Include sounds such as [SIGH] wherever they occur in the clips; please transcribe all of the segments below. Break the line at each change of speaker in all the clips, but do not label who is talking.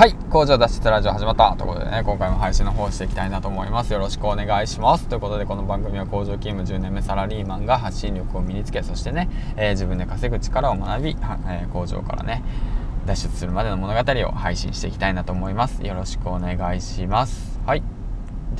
はい、工場脱出ラジオ始まったということでね、今回も配信の方していきたいなと思います。よろしくお願いします。ということで、この番組は工場勤務10年目サラリーマンが発信力を身につけ、そしてね、えー、自分で稼ぐ力を学び、えー、工場からね、脱出するまでの物語を配信していきたいなと思います。よろしくお願いします。はい。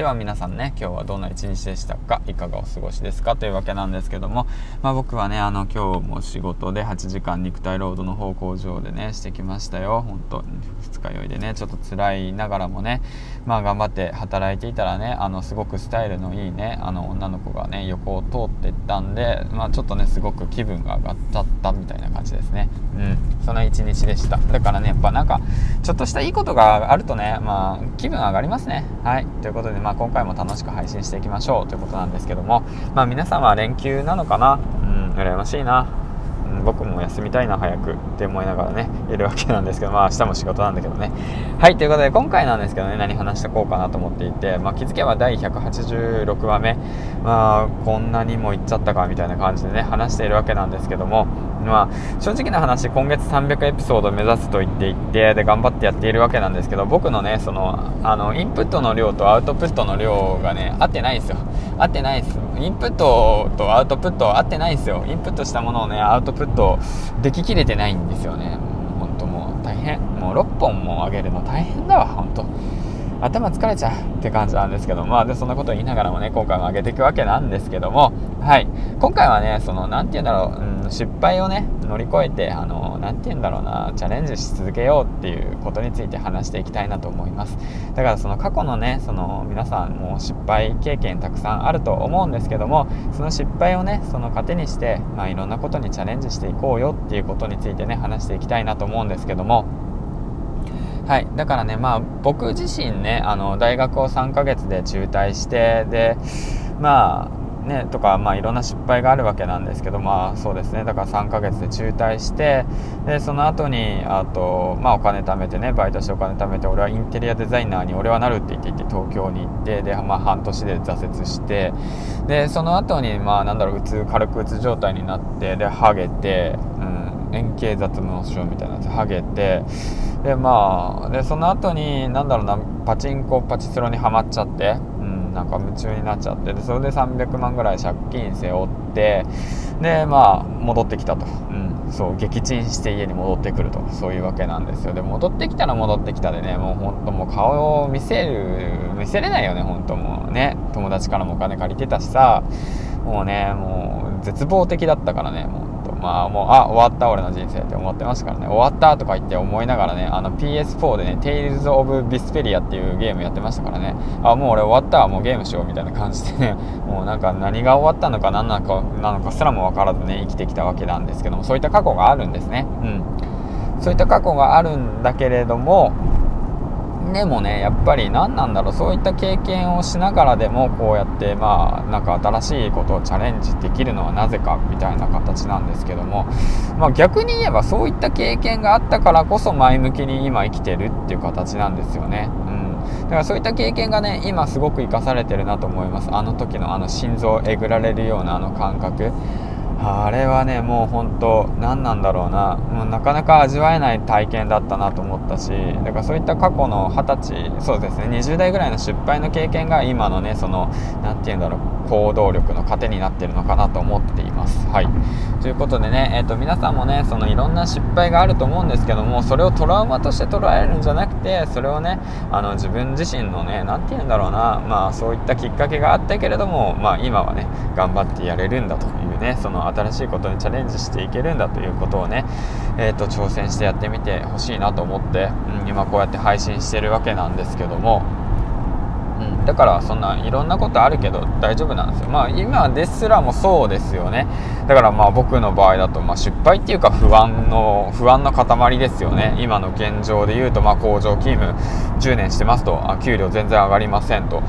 では皆さんね今日はどんな一日でしたか？いかがお過ごしですか？というわけなんですけども、まあ、僕はねあの今日も仕事で8時間肉体労働の方工場でねしてきましたよ。本当に二日酔いでねちょっと辛いながらもねまあ頑張って働いていたらねあのすごくスタイルのいいねあの女の子がね横を通っていったんでまあちょっとねすごく気分が上がっちゃったみたいな感じですね。うん。その一日でした。だからねやっぱなんかちょっとしたいいことがあるとねまあ気分上がりますね。はい。ということでまあ、ま今回も楽しく配信していきましょうということなんですけども、まあ、皆さんは連休なのかな？うん羨ましいな。僕も休みたいな早くって思いながらねいるわけなんですけどまあ明日も仕事なんだけどね。はいということで今回なんですけどね何話してこうかなと思っていて、まあ、気づけば第186話目まあこんなにも行っちゃったかみたいな感じでね話しているわけなんですけどもまあ正直な話今月300エピソード目指すと言っていてで頑張ってやっているわけなんですけど僕のねそのあのインプットの量とアウトプットの量がね合ってないんですよ。合ってないですよ。インプットとアウトプット合ってないんですよ。インプットしたものをねアウトプットでききれてないんですよね。本当もう大変。もう6本も上げるの大変だわ本当。頭疲れちゃうって感じなんですけどまあでそんなこと言いながらもね今回も上げていくわけなんですけどもはい。今回はねその何て言うんだろう、うん、失敗をね乗り越えてあの何て言うんだろうなチャレンジし続けようっていうことについて話していきたいなと思います。だからその過去のねその皆さんも失敗経験たくさんあると思うんですけどもその失敗をねその糧にして、まあ、いろんなことにチャレンジしていこうよっていうことについてね話していきたいなと思うんですけどもはい、だからね、まあ、僕自身ねあの大学を3ヶ月で中退してでまあねとか、まあ、いろんな失敗があるわけなんですけどまあそうですね。だから3ヶ月で中退してでその後にあとまあお金貯めてねバイトしてお金貯めて俺はインテリアデザイナーに俺はなるって言っていて東京に行ってで、まあ、半年で挫折してでその後にまあなんだろううつ軽くうつ状態になってでハゲて、円形脱毛症みたいなやつハゲてでまあでその後に何だろうなパチンコパチスロにはまっちゃって、うん、なんか夢中になっちゃってでそれで300万ぐらい借金背負ってでまあ戻ってきたと、うん、そう撃沈して家に戻ってくると。そういうわけなんですよ。で戻ってきたら戻ってきたでねもう本当もう顔を見せる見せれないよね本当もうね。友達からもお金借りてたしさもうねもう絶望的だったからねもう。まあもう、あ、終わった俺の人生って思ってましたからね、終わったとか言って思いながらね、あの PS4 でね、Tales of Vesperia っていうゲームやってましたからね、あ、もう俺終わった、もうゲームしようみたいな感じでね、[LAUGHS] もうなんか何が終わったのか何なのかなのかすらも分からずね、生きてきたわけなんですけども、そういった過去があるんですね。うん。そういった過去があるんだけれども、でもねやっぱり何なんだろうそういった経験をしながらでもこうやってまあなんか新しいことをチャレンジできるのはなぜかみたいな形なんですけども、まあ、逆に言えばそういった経験があったからこそ前向きに今生きてるっていう形なんですよね。うん、だからそういった経験がね今すごく生かされてるなと思います。あの時のあの心臓をえぐられるようなあの感覚。あれはねもう本当何なんだろうな。もうなかなか味わえない体験だったなと思ったしだからそういった過去の二十歳そうですね20代ぐらいの失敗の経験が今のねその何て言うんだろう行動力の糧になってるのかなと思っています。はい。ということでね、えーと、皆さんもねそのいろんな失敗があると思うんですけどもそれをトラウマとして捉えるんじゃなくてそれをねあの自分自身のね何て言うんだろうな。まあそういったきっかけがあったけれどもまあ今はね頑張ってやれるんだというねその新しいことにチャレンジしていけるんだということをね、えーと、挑戦してやってみてほしいなと思って、うん、今こうやって配信してるわけなんですけども。だからそんないろんなことあるけど大丈夫なんですよ。まあ今ですらもそうですよね。だからまあ僕の場合だとま失敗っていうか不安の不安の塊ですよね。今の現状で言うとまあ工場勤務10年してますと。あ給料全然上がりませんと。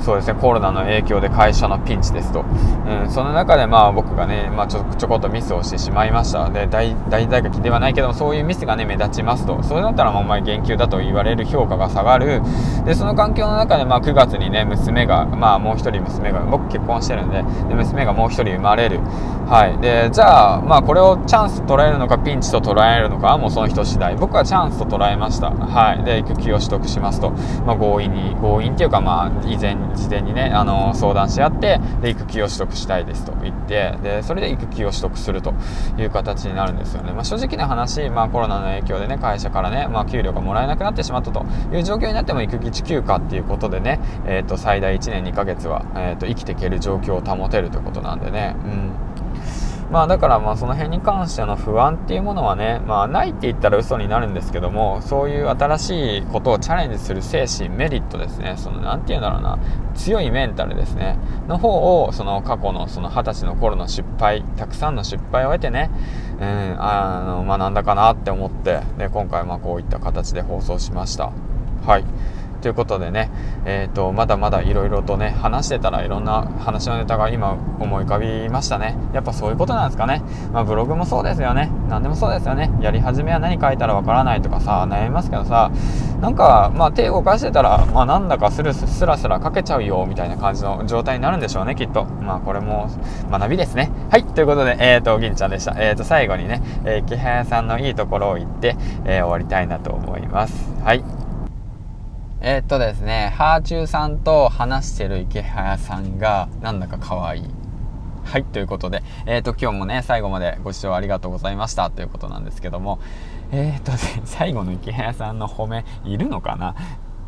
そうですね。コロナの影響で会社のピンチですと、うん、その中でまあ僕がね、まあ、ちょちょこっとミスをしてしまいました。で大大打撃ではないけどもそういうミスがね目立ちますと。それだったらもうお前減給だと言われる評価が下がる。でその環境の中でまあ9月にね娘がまあもう一人娘が僕結婚してるんでで娘がもう一人生まれる。はい。でじゃあまあこれをチャンス捉えるのかピンチと捉えるのかはもうその人次第。僕はチャンスと捉えました。はい。で育休を取得しますと、まあ、強引に強引っていうかまあ以前事前にねあの相談し合ってで育休を取得したいですと言ってでそれで育休を取得するという形になるんですよね、まあ、正直な話、まあ、コロナの影響でね会社からね、まあ、給料がもらえなくなってしまったという状況になっても育児休暇っていうことでね、え、と最大1年2ヶ月は、えー、と生きていける状況を保てるということなんでね、うん。まあだからまあその辺に関しての不安っていうものはね、まあないって言ったら嘘になるんですけども、そういう新しいことをチャレンジする精神、メリットですね、そのなんて言うんだろうな、強いメンタルですね、の方をその過去のその二十歳の頃の失敗、たくさんの失敗を得てね、うん、あの学んだかなって思って、で今回まあこういった形で放送しました。はい。ということでね、えーと、まだまだいろいろとね話してたらいろんな話のネタが今思い浮かびましたね。やっぱそういうことなんですかね、まあ、ブログもそうですよね。何でもそうですよね。やり始めは何書いたらわからないとかさ悩みますけどさなんかまあ手動かしてたら、まあ、なんだかスルスラスラ書けちゃうよみたいな感じの状態になるんでしょうねきっと。まあこれも学びですね。はいということでえっ、ー、と銀ちゃんでした。えっ、ー、と最後にね、えー、木早さんのいいところを言って、えー、終わりたいなと思います。はい。え、っとですね、ハーチューさんと話してる池早さんがなんだか可愛い。はい、ということで、えー、っと、今日もね、最後までご視聴ありがとうございましたということなんですけども、えー、とね、最後の池早さんの褒め、いるのかな？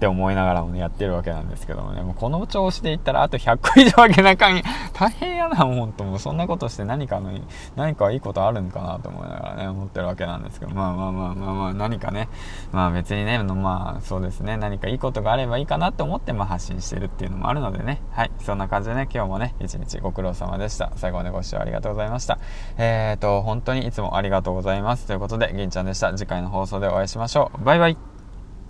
って思いながらもね、やってるわけなんですけどもね、もうこの調子でいったらあと100個以上あげなかん [LAUGHS] 大変やな、もんと、もうそんなことして何かの、何かいいことあるんかなと思いながらね、思ってるわけなんですけど、まあまあまあまあまあ、何かね、まあ別にね、まあそうですね、何かいいことがあればいいかなと思ってまあ発信してるっていうのもあるのでね、はい、そんな感じでね、今日もね、一日ご苦労様でした。最後までご視聴ありがとうございました。えーと、本当にいつもありがとうございます。ということで、銀ちゃんでした。次回の放送でお会いしましょう。バイバイ。